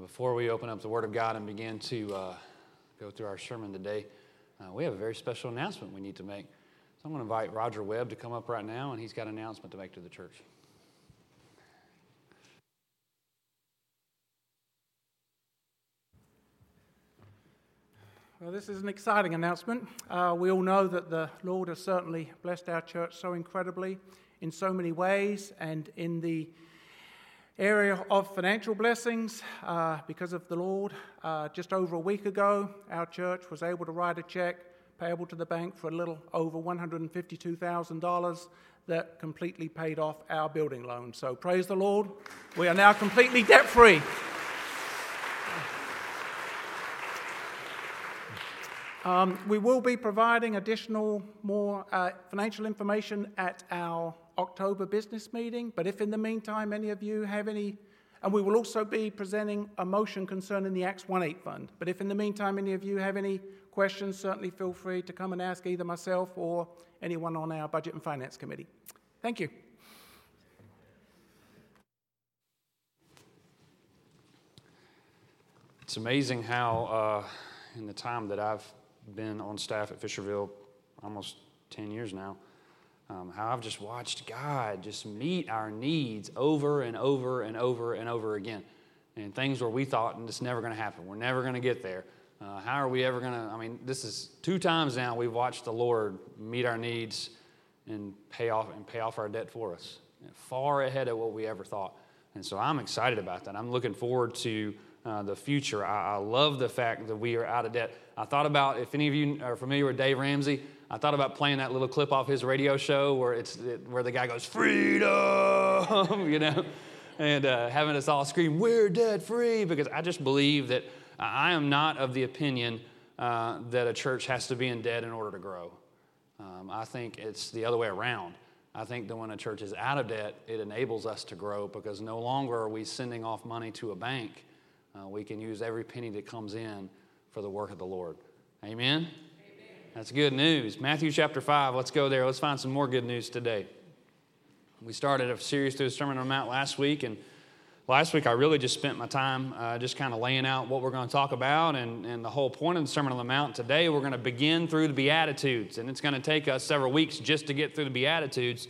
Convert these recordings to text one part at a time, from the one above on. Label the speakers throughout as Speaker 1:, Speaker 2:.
Speaker 1: before we open up the Word of God and begin to uh, go through our sermon today, uh, we have a very special announcement we need to make. So I'm going to invite Roger Webb to come up right now, and he's got an announcement to make to the church.
Speaker 2: Well, this is an exciting announcement. Uh, we all know that the Lord has certainly blessed our church so incredibly in so many ways, and in the area of financial blessings uh, because of the Lord. Uh, just over a week ago, our church was able to write a check payable to the bank for a little over $152,000 that completely paid off our building loan. So praise the Lord. We are now completely debt free. Um, we will be providing additional, more uh, financial information at our October business meeting. But if in the meantime any of you have any, and we will also be presenting a motion concerning the Acts 1 8 fund. But if in the meantime any of you have any questions, certainly feel free to come and ask either myself or anyone on our Budget and Finance Committee. Thank you.
Speaker 1: It's amazing how, uh, in the time that I've been on staff at Fisherville, almost 10 years now, um, how I've just watched God just meet our needs over and over and over and over again. And things where we thought, and it's never going to happen. We're never going to get there. Uh, how are we ever going to? I mean, this is two times now we've watched the Lord meet our needs and pay off and pay off our debt for us, far ahead of what we ever thought. And so I'm excited about that. I'm looking forward to uh, the future. I, I love the fact that we are out of debt. I thought about if any of you are familiar with Dave Ramsey. I thought about playing that little clip off his radio show where it's where the guy goes freedom, you know, and uh, having us all scream we're debt free because I just believe that I am not of the opinion uh, that a church has to be in debt in order to grow. Um, I think it's the other way around. I think that when a church is out of debt, it enables us to grow because no longer are we sending off money to a bank. Uh, we can use every penny that comes in for the work of the Lord. Amen? That's good news. Matthew chapter 5, let's go there. Let's find some more good news today. We started a series through the Sermon on the Mount last week, and last week I really just spent my time uh, just kind of laying out what we're going to talk about and, and the whole point of the Sermon on the Mount. Today we're going to begin through the Beatitudes, and it's going to take us several weeks just to get through the Beatitudes.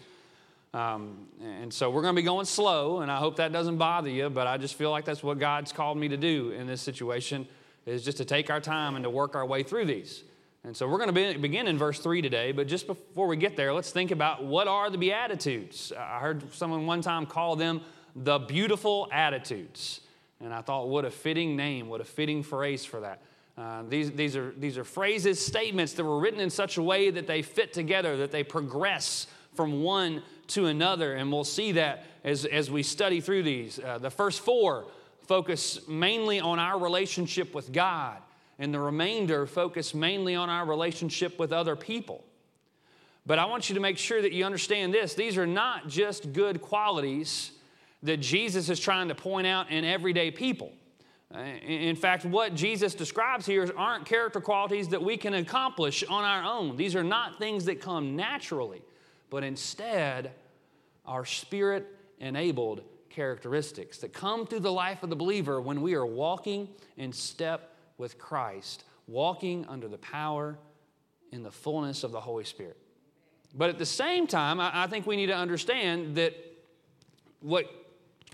Speaker 1: Um, and so we're going to be going slow, and I hope that doesn't bother you, but I just feel like that's what God's called me to do in this situation is just to take our time and to work our way through these. And so we're going to be, begin in verse 3 today, but just before we get there, let's think about what are the Beatitudes. I heard someone one time call them the beautiful attitudes. And I thought, what a fitting name, what a fitting phrase for that. Uh, these, these, are, these are phrases, statements that were written in such a way that they fit together, that they progress from one to another. And we'll see that as, as we study through these. Uh, the first four focus mainly on our relationship with God and the remainder focus mainly on our relationship with other people. But I want you to make sure that you understand this these are not just good qualities that Jesus is trying to point out in everyday people. In fact, what Jesus describes here aren't character qualities that we can accomplish on our own. These are not things that come naturally, but instead are spirit enabled characteristics that come through the life of the believer when we are walking in step with Christ, walking under the power in the fullness of the Holy Spirit. But at the same time, I, think we need to understand that what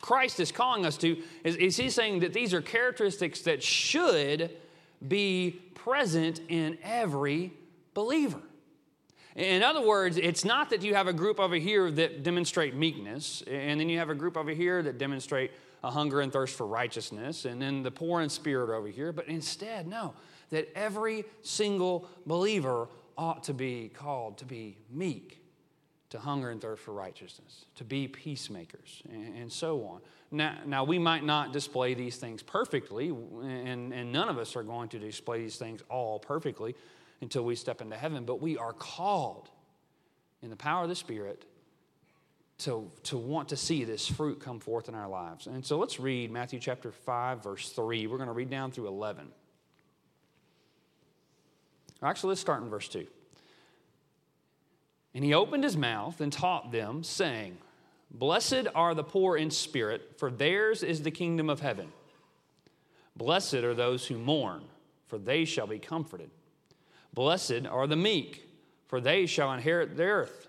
Speaker 1: Christ is calling us to is, is He's saying that these are characteristics that should be present in every believer. In other words, it's not that you have a group over here that demonstrate meekness, and then you have a group over here that demonstrate a hunger and thirst for righteousness, and then the poor in spirit over here. But instead, no, that every single believer ought to be called to be meek, to hunger and thirst for righteousness, to be peacemakers, and, and so on. Now, now, we might not display these things perfectly, and, and none of us are going to display these things all perfectly until we step into heaven, but we are called in the power of the Spirit to, to want to see this fruit come forth in our lives. And so let's read Matthew chapter 5, verse 3. We're going to read down through 11. Actually, let's start in verse 2. And he opened his mouth and taught them, saying, Blessed are the poor in spirit, for theirs is the kingdom of heaven. Blessed are those who mourn, for they shall be comforted. Blessed are the meek, for they shall inherit the earth.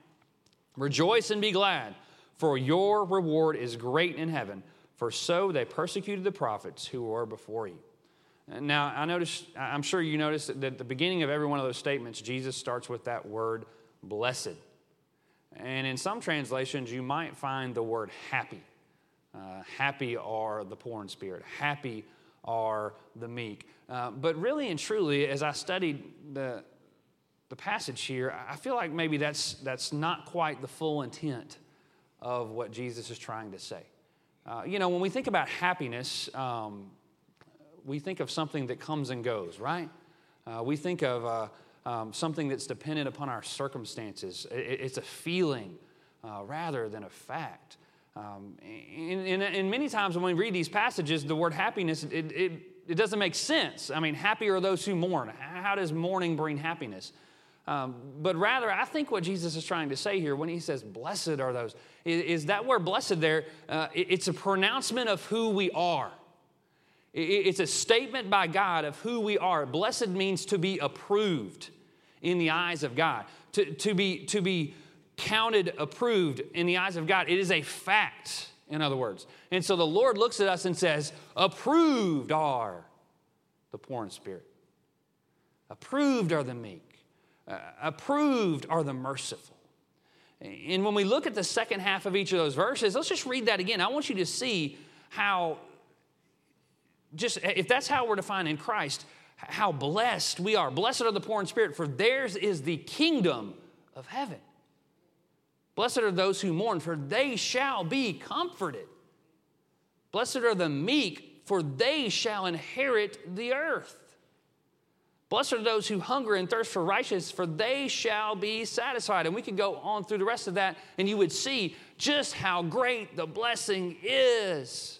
Speaker 1: Rejoice and be glad, for your reward is great in heaven, for so they persecuted the prophets who were before you. Now, I notice, I'm sure you noticed that at the beginning of every one of those statements, Jesus starts with that word, blessed. And in some translations, you might find the word happy. Uh, happy are the poor in spirit, happy are the meek. Uh, but really and truly, as I studied the, the passage here, I feel like maybe that's, that's not quite the full intent of what Jesus is trying to say. Uh, you know, when we think about happiness, um, we think of something that comes and goes, right? Uh, we think of uh, um, something that's dependent upon our circumstances. It, it's a feeling uh, rather than a fact. Um, and, and, and, many times when we read these passages, the word happiness, it, it, it, doesn't make sense. I mean, happy are those who mourn. How does mourning bring happiness? Um, but rather, I think what Jesus is trying to say here when he says, blessed are those, is, is that word blessed there, uh, it's a pronouncement of who we are. It's a statement by God of who we are. Blessed means to be approved in the eyes of God, to, to, be, to be counted approved in the eyes of God. It is a fact, in other words. And so the Lord looks at us and says, Approved are the poor in spirit, approved are the meek, uh, approved are the merciful. And when we look at the second half of each of those verses, let's just read that again. I want you to see how just if that's how we're defined in Christ, how blessed we are. Blessed are the poor in spirit, for theirs is the kingdom of heaven. Blessed are those who mourn, for they shall be comforted. Blessed are the meek, for they shall inherit the earth. Blessed are those who hunger and thirst for righteousness, for they shall be satisfied. And we could go on through the rest of that, and you would see just how great the blessing is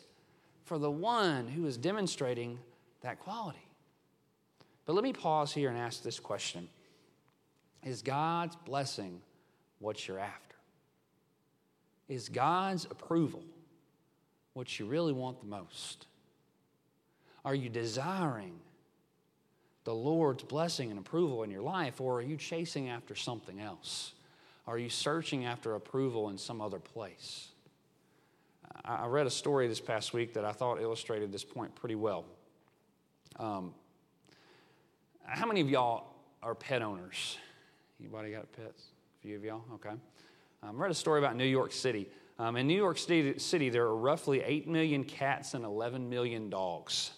Speaker 1: for the one who is demonstrating that quality. But let me pause here and ask this question Is God's blessing what you're after? Is God's approval what you really want the most? Are you desiring the Lord's blessing and approval in your life, or are you chasing after something else? Are you searching after approval in some other place? I read a story this past week that I thought illustrated this point pretty well. Um, how many of y'all are pet owners? Anybody got pets? A few of y'all? Okay. Um, I read a story about New York City. Um, in New York City, City, there are roughly 8 million cats and 11 million dogs.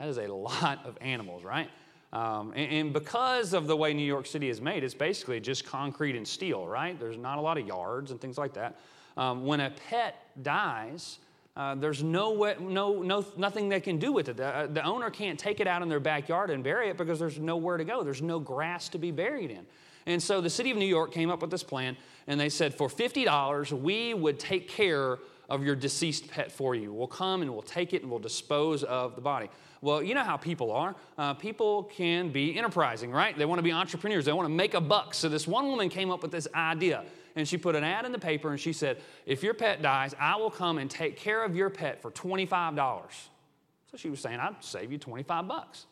Speaker 1: That is a lot of animals, right? Um, and, and, because of the way New York City is made, it's basically just concrete and steel, right? There's not a lot of yards and things like that. Um, when a pet dies, uh, there's no, way, no, no, nothing they can do with it. The, uh, the, owner can't take it out in their backyard and bury it because there's nowhere to go. There's no grass to be buried in. And so the city of New York came up with this plan, and they said, for $50, we would take care of your deceased pet for you. We'll come and we'll take it and we'll dispose of the body. Well, you know how people are. Uh, people can be enterprising, right? They want to be entrepreneurs, they want to make a buck. So this one woman came up with this idea and she put an ad in the paper and she said, If your pet dies, I will come and take care of your pet for $25. So she was saying, I'd save you 25 bucks.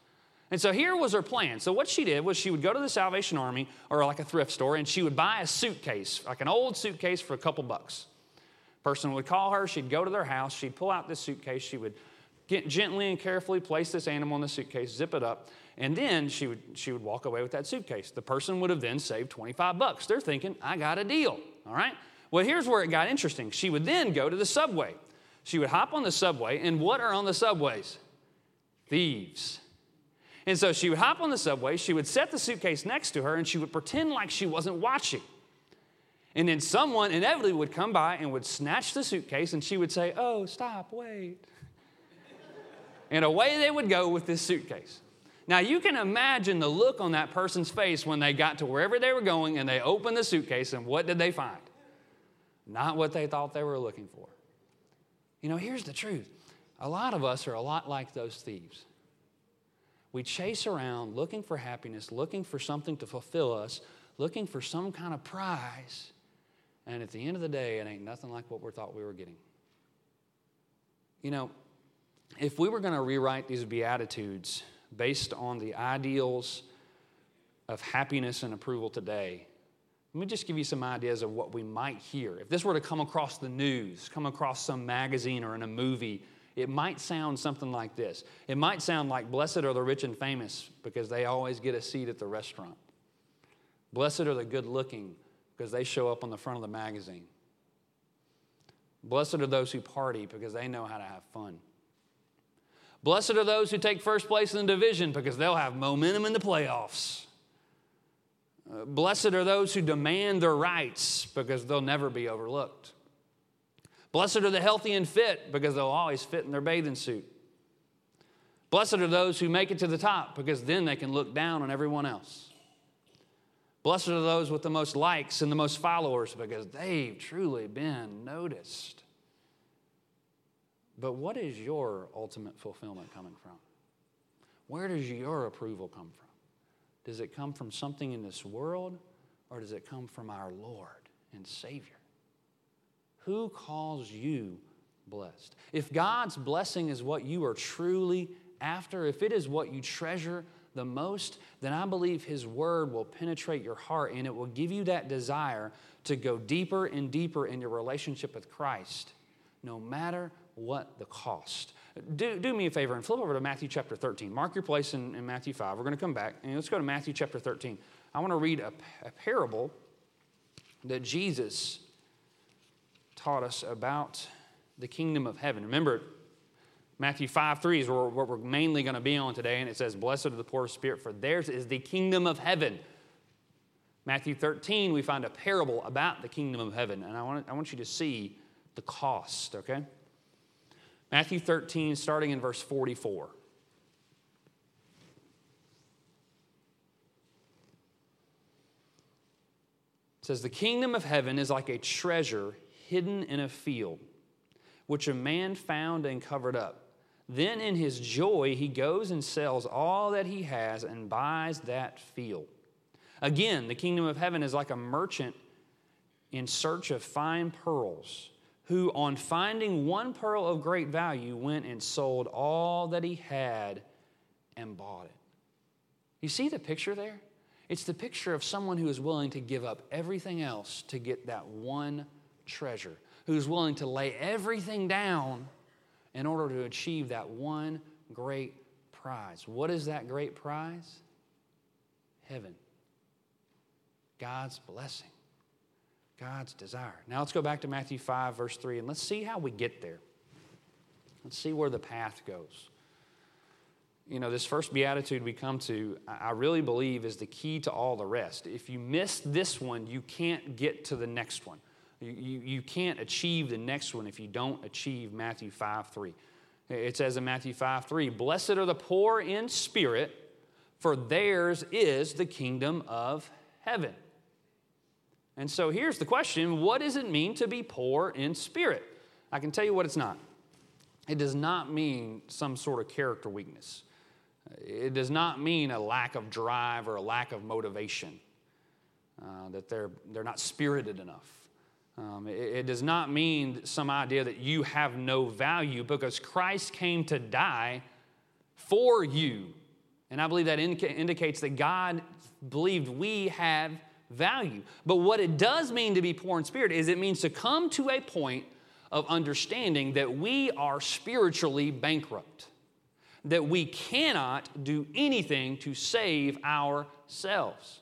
Speaker 1: And so here was her plan. So what she did was she would go to the Salvation Army or like a thrift store and she would buy a suitcase, like an old suitcase for a couple bucks. Person would call her, she'd go to their house, she'd pull out this suitcase, she would get gently and carefully place this animal in the suitcase, zip it up, and then she would, she would walk away with that suitcase. The person would have then saved 25 bucks. They're thinking, I got a deal, all right? Well, here's where it got interesting. She would then go to the subway. She would hop on the subway, and what are on the subways? Thieves. And so she would hop on the subway, she would set the suitcase next to her, and she would pretend like she wasn't watching. And then someone inevitably would come by and would snatch the suitcase, and she would say, Oh, stop, wait. And away they would go with this suitcase. Now, you can imagine the look on that person's face when they got to wherever they were going and they opened the suitcase, and what did they find? Not what they thought they were looking for. You know, here's the truth a lot of us are a lot like those thieves. We chase around looking for happiness, looking for something to fulfill us, looking for some kind of prize, and at the end of the day, it ain't nothing like what we thought we were getting. You know, if we were going to rewrite these Beatitudes based on the ideals of happiness and approval today, let me just give you some ideas of what we might hear. If this were to come across the news, come across some magazine or in a movie, it might sound something like this. It might sound like, Blessed are the rich and famous because they always get a seat at the restaurant. Blessed are the good looking because they show up on the front of the magazine. Blessed are those who party because they know how to have fun. Blessed are those who take first place in the division because they'll have momentum in the playoffs. Uh, blessed are those who demand their rights because they'll never be overlooked. Blessed are the healthy and fit because they'll always fit in their bathing suit. Blessed are those who make it to the top because then they can look down on everyone else. Blessed are those with the most likes and the most followers because they've truly been noticed. But what is your ultimate fulfillment coming from? Where does your approval come from? Does it come from something in this world or does it come from our Lord and Savior? Who calls you blessed? If God's blessing is what you are truly after, if it is what you treasure the most, then I believe His Word will penetrate your heart and it will give you that desire to go deeper and deeper in your relationship with Christ, no matter what the cost. Do, do me a favor and flip over to Matthew chapter 13. Mark your place in, in Matthew 5. We're going to come back and let's go to Matthew chapter 13. I want to read a, a parable that Jesus taught us about the kingdom of heaven. Remember, Matthew 5 3 is what we're mainly going to be on today, and it says, Blessed are the poor of spirit, for theirs is the kingdom of heaven. Matthew 13, we find a parable about the kingdom of heaven, and I want, I want you to see the cost, okay? Matthew 13, starting in verse 44. It says, The kingdom of heaven is like a treasure hidden in a field, which a man found and covered up. Then in his joy, he goes and sells all that he has and buys that field. Again, the kingdom of heaven is like a merchant in search of fine pearls who, on finding one pearl of great value, went and sold all that he had and bought it. You see the picture there? It's the picture of someone who is willing to give up everything else to get that one treasure, who's willing to lay everything down in order to achieve that one great prize. What is that great prize? Heaven. God's blessing. God's desire. Now let's go back to Matthew 5, verse 3, and let's see how we get there. Let's see where the path goes. You know, this first beatitude we come to, I really believe is the key to all the rest. If you miss this one, you can't get to the next one. You, you, can't achieve the next one if you don't achieve Matthew 5, 3. It says in Matthew 5, 3, Blessed are the poor in spirit, for theirs is the kingdom of heaven. And so here's the question what does it mean to be poor in spirit? I can tell you what it's not. It does not mean some sort of character weakness. It does not mean a lack of drive or a lack of motivation, uh, that they're, they're not spirited enough. Um, it, it, does not mean some idea that you have no value because Christ came to die for you. And I believe that indica- indicates that God believed we have value. But what it does mean to be poor in spirit is it means to come to a point of understanding that we are spiritually bankrupt, that we cannot do anything to save ourselves.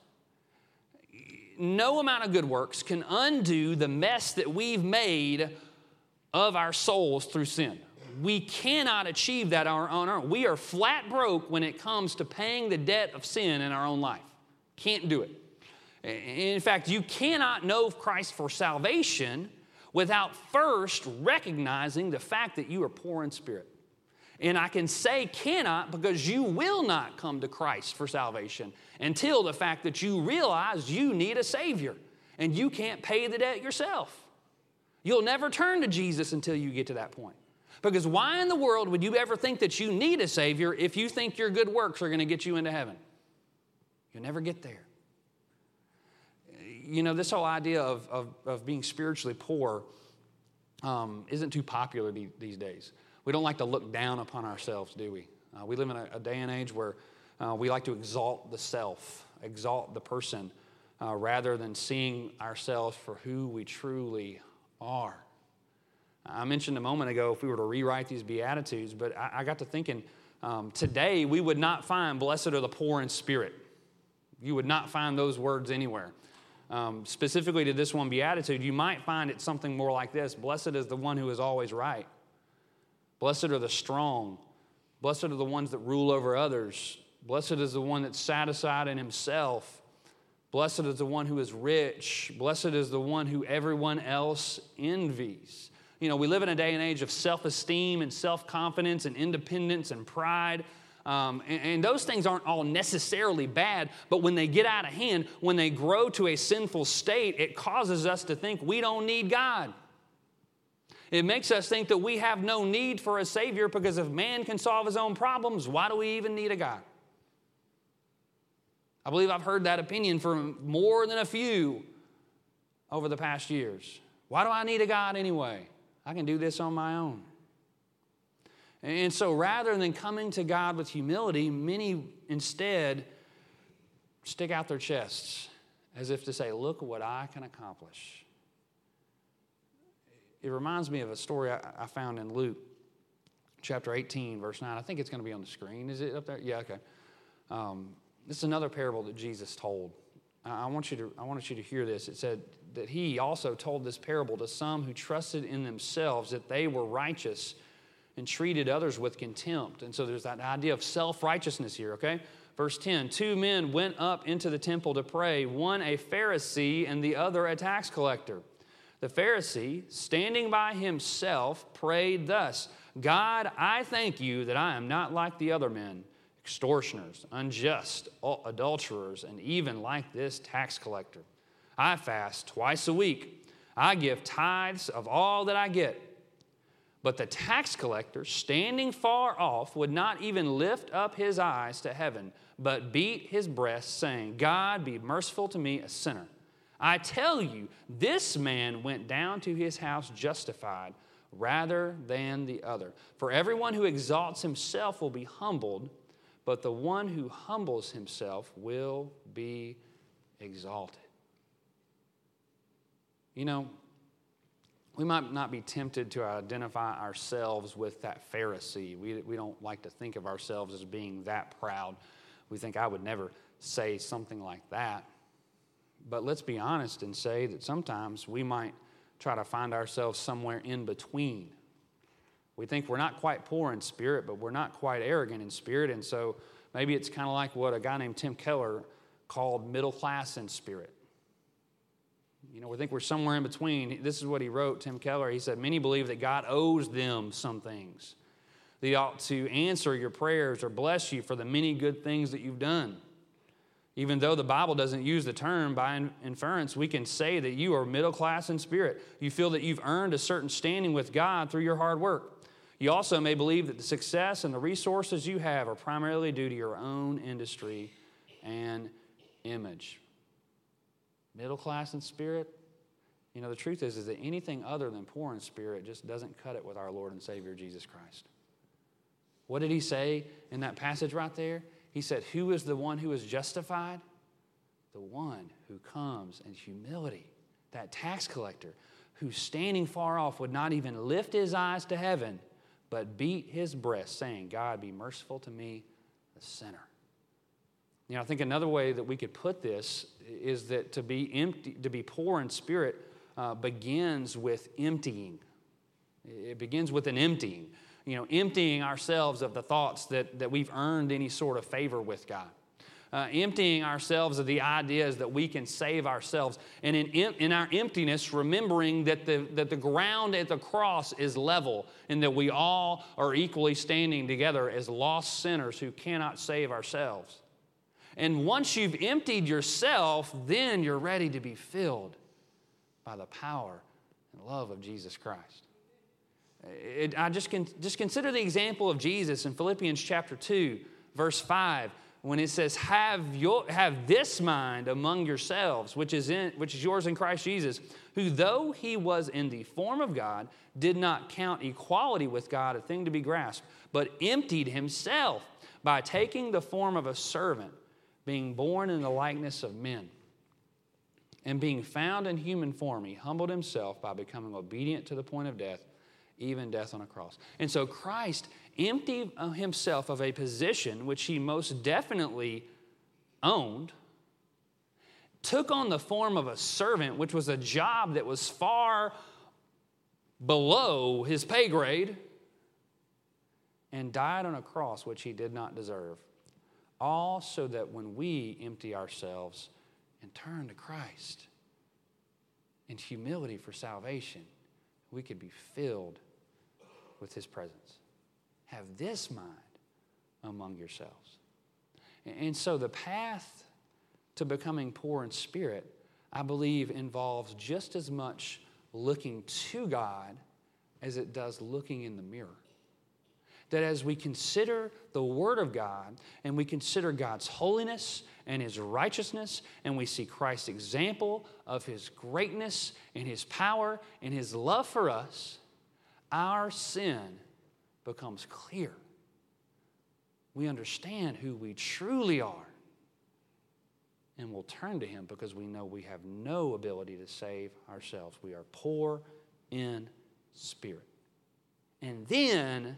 Speaker 1: No amount of good works can undo the mess that we've made of our souls through sin. We cannot achieve that on our own. We are flat broke when it comes to paying the debt of sin in our own life. Can't do it. In fact, you cannot know Christ for salvation without first recognizing the fact that you are poor in spirit. And I can say cannot because you will not come to Christ for salvation until the fact that you realize you need a Savior and you can't pay the debt yourself. You'll never turn to Jesus until you get to that point. Because why in the world would you ever think that you need a Savior if you think your good works are going to get you into heaven? You'll never get there. You know, this whole idea of, of, of being spiritually poor um, isn't too popular these days. We don't like to look down upon ourselves, do we? Uh, we live in a, a, day and age where uh, we like to exalt the self, exalt the person, uh, rather than seeing ourselves for who we truly are. I mentioned a moment ago if we were to rewrite these Beatitudes, but I, I got to thinking um, today we would not find, Blessed are the poor in spirit. You would not find those words anywhere. Um, specifically to this one beatitude, you might find it something more like this Blessed is the one who is always right. Blessed are the strong. Blessed are the ones that rule over others. Blessed is the one that's satisfied in himself. Blessed is the one who is rich. Blessed is the one who everyone else envies. You know, we live in a day and age of self esteem and self confidence and independence and pride. Um, and, and, those things aren't all necessarily bad, but when they get out of hand, when they grow to a sinful state, it causes us to think we don't need God. It makes us think that we have no need for a Savior because if man can solve his own problems, why do we even need a God? I believe I've heard that opinion from more than a few over the past years. Why do I need a God anyway? I can do this on my own. And so rather than coming to God with humility, many instead stick out their chests as if to say, Look what I can accomplish. It reminds me of a story I, found in Luke chapter 18, verse 9. I think it's going to be on the screen. Is it up there? Yeah, okay. Um, this is another parable that Jesus told. I want, you to, I want you to hear this. It said that he also told this parable to some who trusted in themselves that they were righteous and treated others with contempt. And so there's that idea of self righteousness here, okay? Verse 10 Two men went up into the temple to pray, one a Pharisee and the other a tax collector. The Pharisee, standing by himself, prayed thus God, I thank you that I am not like the other men, extortioners, unjust, adulterers, and even like this tax collector. I fast twice a week. I give tithes of all that I get. But the tax collector, standing far off, would not even lift up his eyes to heaven, but beat his breast, saying, God, be merciful to me, a sinner. I tell you, this man went down to his house justified rather than the other. For everyone who exalts himself will be humbled, but the one who humbles himself will be exalted. You know, we might not be tempted to identify ourselves with that Pharisee. We, we don't like to think of ourselves as being that proud. We think I would never say something like that. But let's be honest and say that sometimes we might try to find ourselves somewhere in between. We think we're not quite poor in spirit, but we're not quite arrogant in spirit. And so maybe it's kind of like what a guy named Tim Keller called middle class in spirit. You know, we think we're somewhere in between. This is what he wrote, Tim Keller. He said, Many believe that God owes them some things. They ought to answer your prayers or bless you for the many good things that you've done. Even though the Bible doesn't use the term by inference, we can say that you are middle class in spirit. You feel that you've earned a certain standing with God through your hard work. You also may believe that the success and the resources you have are primarily due to your own industry and image. Middle class in spirit, you know, the truth is, is that anything other than poor in spirit just doesn't cut it with our Lord and Savior Jesus Christ. What did he say in that passage right there? He said, Who is the one who is justified? The one who comes in humility. That tax collector who, standing far off, would not even lift his eyes to heaven, but beat his breast, saying, God, be merciful to me, the sinner. You know, I think another way that we could put this is that to be empty, to be poor in spirit, uh, begins with emptying. It begins with an emptying you know, emptying ourselves of the thoughts that, that we've earned any sort of favor with God. uh, emptying ourselves of the ideas that we can save ourselves. And in, in our emptiness, remembering that the, that the ground at the cross is level and that we all are equally standing together as lost sinners who cannot save ourselves. And once you've emptied yourself, then you're ready to be filled by the power and love of Jesus Christ. It, I just, can, just consider the example of Jesus in Philippians chapter 2, verse 5 when it says, have, your, have this mind among yourselves, which is, in, which is yours in Christ Jesus, who, though he was in the form of God, did not count equality with God a thing to be grasped, but emptied himself by taking the form of a servant, being born in the likeness of men. And being found in human form, he humbled himself by becoming obedient to the point of death, even death on a cross. And so Christ emptied himself of a position which he most definitely owned, took on the form of a servant, which was a job that was far below his pay grade, and died on a cross which he did not deserve. All so that when we empty ourselves and turn to Christ in humility for salvation, we could be filled with his presence have this mind among yourselves. And so the path to becoming poor in spirit, I believe, involves just as much looking to God as it does looking in the mirror. That as we consider the Word of God and we consider God's holiness and His righteousness, and we see Christ's example of His greatness and His power and His love for us, our sin becomes clear. We understand who we truly are. And we'll turn to Him because we know we have no ability to save ourselves. We are poor in spirit. And then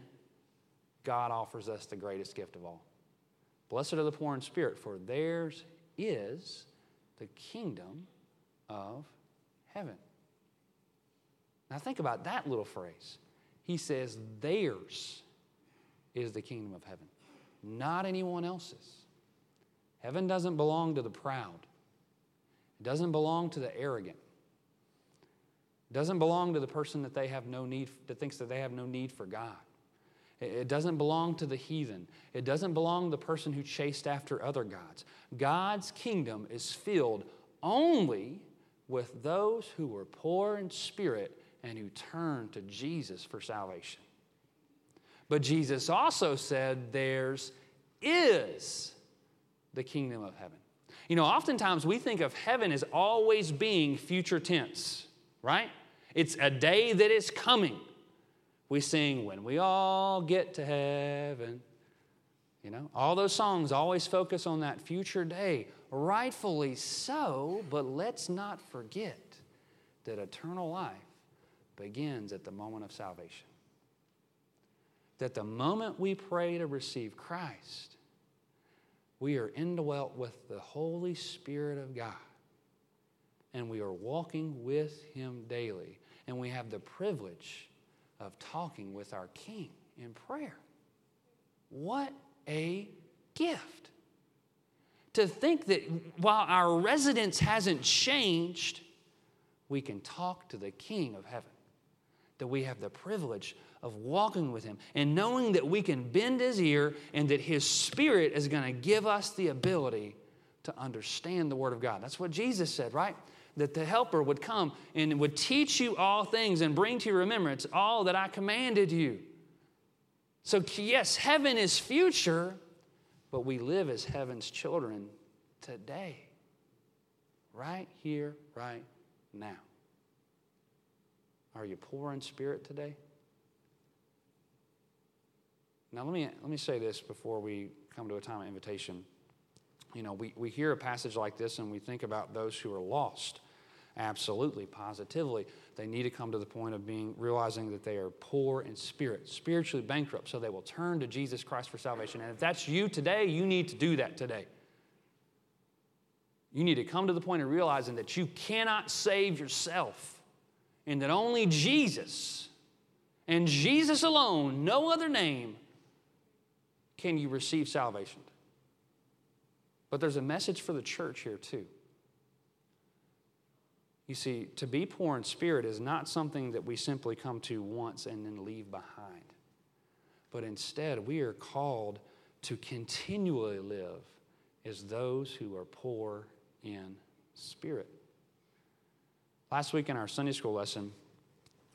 Speaker 1: God offers us the greatest gift of all. Blessed are the poor in spirit, for theirs is the kingdom of heaven. Now, think about that little phrase he says theirs is the kingdom of heaven, not anyone else's. Heaven doesn't belong to the proud, it doesn't belong to the arrogant. It doesn't belong to the person that they have no need that thinks that they have no need for God. It doesn't belong to the heathen. It doesn't belong to the person who chased after other gods. God's kingdom is filled only with those who were poor in spirit and who turn to Jesus for salvation. But Jesus also said, Theirs is the kingdom of heaven. You know, oftentimes we think of heaven as always being future tense, right? It's a day that is coming. We sing, When we all get to heaven. You know, all those songs always focus on that future day. Rightfully so, but let's not forget that eternal life begins at the moment of salvation. That the moment we pray to receive Christ, we are indwelt with the Holy Spirit of God. And we are walking with Him daily. And we have the privilege of talking with our King in prayer. What a gift! To think that while our residence hasn't changed, we can talk to the King of heaven that we have the privilege of walking with Him and knowing that we can bend His ear and that His Spirit is going to give us the ability to understand the Word of God. That's what Jesus said, right? That the Helper would come and would teach you all things and bring to your remembrance all that I commanded you. So, yes, heaven is future, but we live as heaven's children today, right here, right now. Are you poor in spirit today? Now, let me, let me say this before we come to a time of invitation. You know, we, we hear a passage like this and we think about those who are lost. Absolutely, positively. They need to come to the point of being realizing that they are poor in spirit, spiritually bankrupt, so they will turn to Jesus Christ for salvation. And if that's you today, you need to do that today. You need to come to the point of realizing that you cannot save yourself and that only Jesus and Jesus alone, no other name, can you receive salvation. But there's a message for the church here, too. You see, to be poor in spirit is not something that we simply come to once and then leave behind. But instead, we are called to continually live as those who are poor in spirit. Last week in our Sunday school lesson,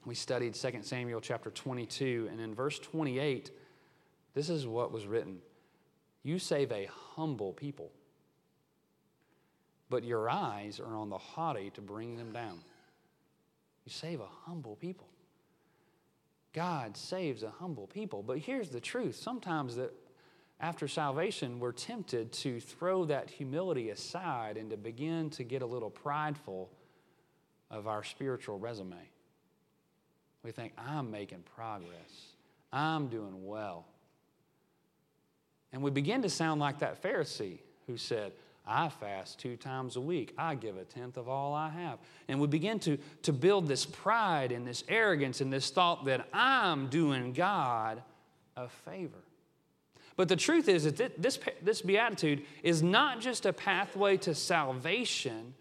Speaker 1: we studied 2 Samuel chapter 22, and in verse 28, this is what was written You save a humble people, but your eyes are on the haughty to bring them down. You save a humble people. God saves a humble people. But here's the truth sometimes that after salvation, we're tempted to throw that humility aside and to begin to get a little prideful of our spiritual resume. We think, I'm making progress, I'm doing well. And we begin to sound like that Pharisee who said, I fast two times a week. I give a tenth of all I have. And we begin to, to build this pride and this arrogance and this thought that I'm doing God a favor. But the truth is that this, this beatitude is not just a pathway to salvation,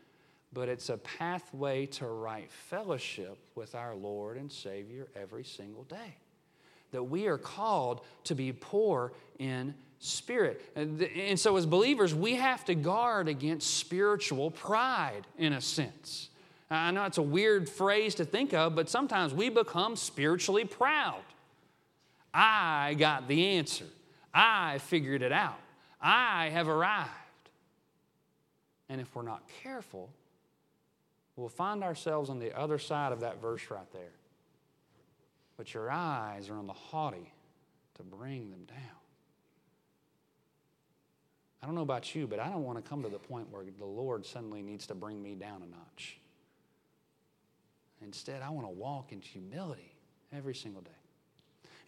Speaker 1: but it's a pathway to right fellowship with our Lord and Savior every single day. That we are called to be poor in spirit. And, so, as believers, we have to guard against spiritual pride in a sense. I know it's a weird phrase to think of, but sometimes we become spiritually proud. I got the answer. I figured it out. I have arrived. And if we're not careful, we'll find ourselves on the other side of that verse right there. But your eyes are on the haughty to bring them down. I don't know about you, but I don't want to come to the point where the Lord suddenly needs to bring me down a notch. Instead, I want to walk in humility every single day.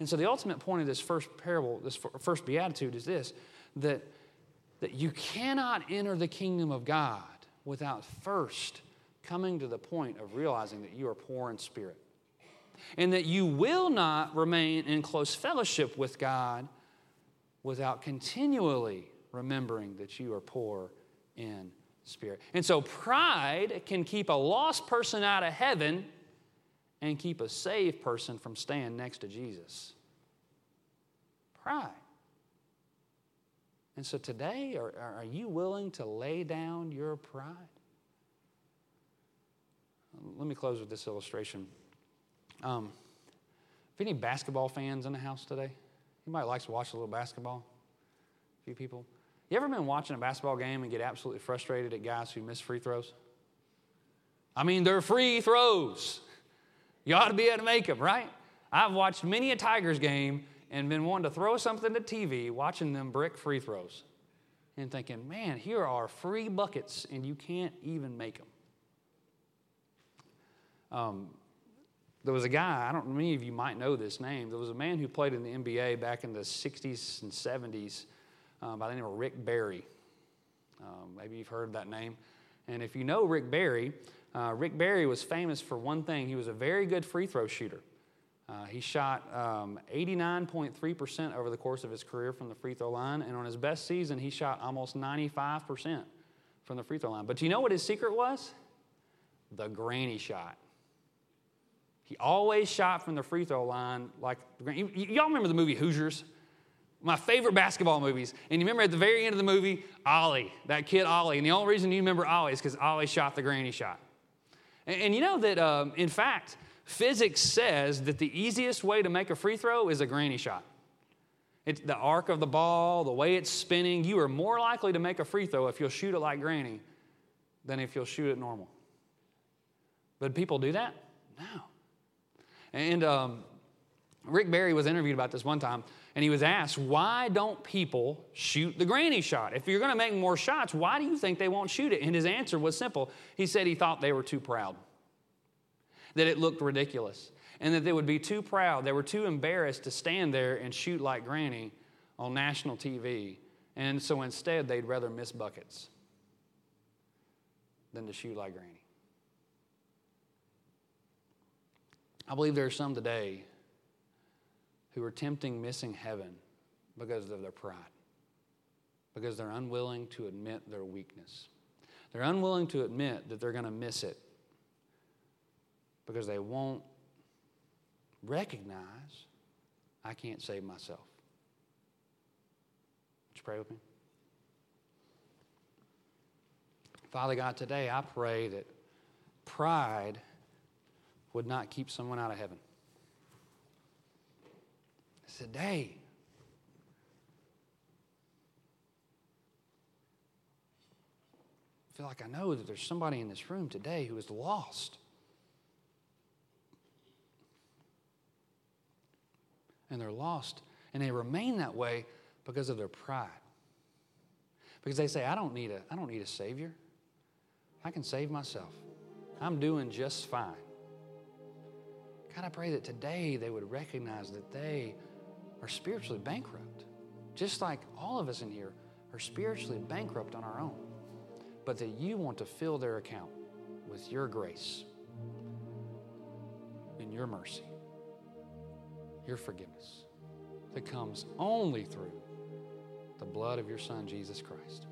Speaker 1: And so the ultimate point of this first parable, this first beatitude is this that, that you cannot enter the kingdom of God without first coming to the point of realizing that you are poor in spirit. And that you will not remain in close fellowship with God without continually remembering that you are poor in spirit. And so pride can keep a lost person out of heaven and keep a saved person from staying next to Jesus? Pride. And so today, are, are you willing to lay down your pride? Let me close with this illustration. Um, if any basketball fans in the house today? Anybody likes to watch a little basketball? A few people. You ever been watching a basketball game and get absolutely frustrated at guys who miss free throws? I mean, they're free throws. You ought to be able to make them, right? I've watched many a Tigers game and been wanting to throw something to TV, watching them brick free throws, and thinking, man, here are free buckets, and you can't even make them. Um, there was a guy, I don't know, many of you might know this name. There was a man who played in the NBA back in the 60s and 70s uh, by the name of Rick Barry. Um, maybe you've heard that name. And if you know Rick Barry, uh, Rick Barry was famous for one thing. He was a very good free throw shooter. Uh, he shot um, 89.3% over the course of his career from the free throw line, and on his best season, he shot almost 95% from the free throw line. But do you know what his secret was? The granny shot. He always shot from the free throw line like y'all remember the movie Hoosiers? My favorite basketball movies. And you remember at the very end of the movie, Ollie, that kid Ollie. And the only reason you remember Ollie is because Ollie shot the granny shot. And, and you know that, um, in fact, physics says that the easiest way to make a free throw is a granny shot. It's the arc of the ball, the way it's spinning. You are more likely to make a free throw if you'll shoot it like granny than if you'll shoot it normal. But people do that? No. And um, Rick Barry was interviewed about this one time, and he was asked, Why don't people shoot the granny shot? If you're going to make more shots, why do you think they won't shoot it? And his answer was simple. He said he thought they were too proud, that it looked ridiculous, and that they would be too proud. They were too embarrassed to stand there and shoot like granny on national TV. And so instead, they'd rather miss buckets than to shoot like granny. I believe there are some today who are tempting missing heaven because of their pride, because they're unwilling to admit their weakness. They're unwilling to admit that they're going to miss it because they won't recognize I can't save myself. Would you pray with me? Father God, today I pray that pride would not keep someone out of heaven. Today, I feel like I know that there's somebody in this room today who is lost. And they're lost. And they remain that way because of their pride. Because they say, I don't need a, I don't need a Savior. I can save myself. I'm doing just fine. God, I pray that today they would recognize that they are spiritually bankrupt. Just like all of us in here are spiritually bankrupt on our own. But that you want to fill their account with your grace and your mercy, your forgiveness that comes only through the blood of your Son, Jesus Christ.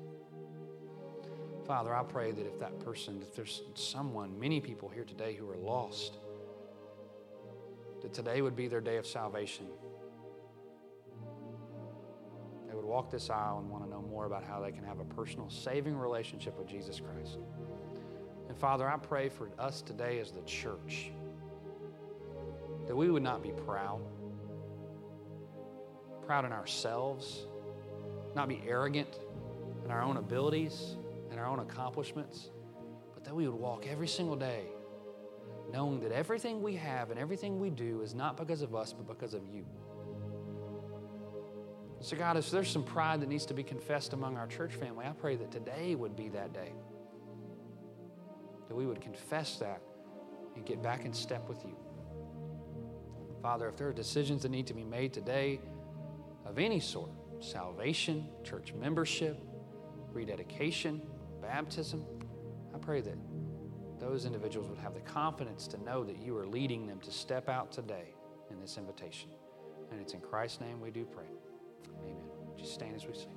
Speaker 1: Father, I pray that if that person, if there's someone, many people here today who are lost, that today would be their day of salvation. They would walk this aisle and want to know more about how they can have a personal saving relationship with Jesus Christ. And Father, I pray for us today as the church that we would not be proud, proud in ourselves, not be arrogant in our own abilities and our own accomplishments, but that we would walk every single day knowing that everything we have and everything we do is not because of us, but because of you. So, God, if there's some pride that needs to be confessed among our church family, I pray that today would be that day. That we would confess that and get back in step with you. Father, if there are decisions that need to be made today of any sort salvation, church membership, rededication, baptism I pray that those individuals would have the confidence to know that you are leading them to step out today in this invitation. And it's in Christ's name we do pray. Amen. Just stand as we sing.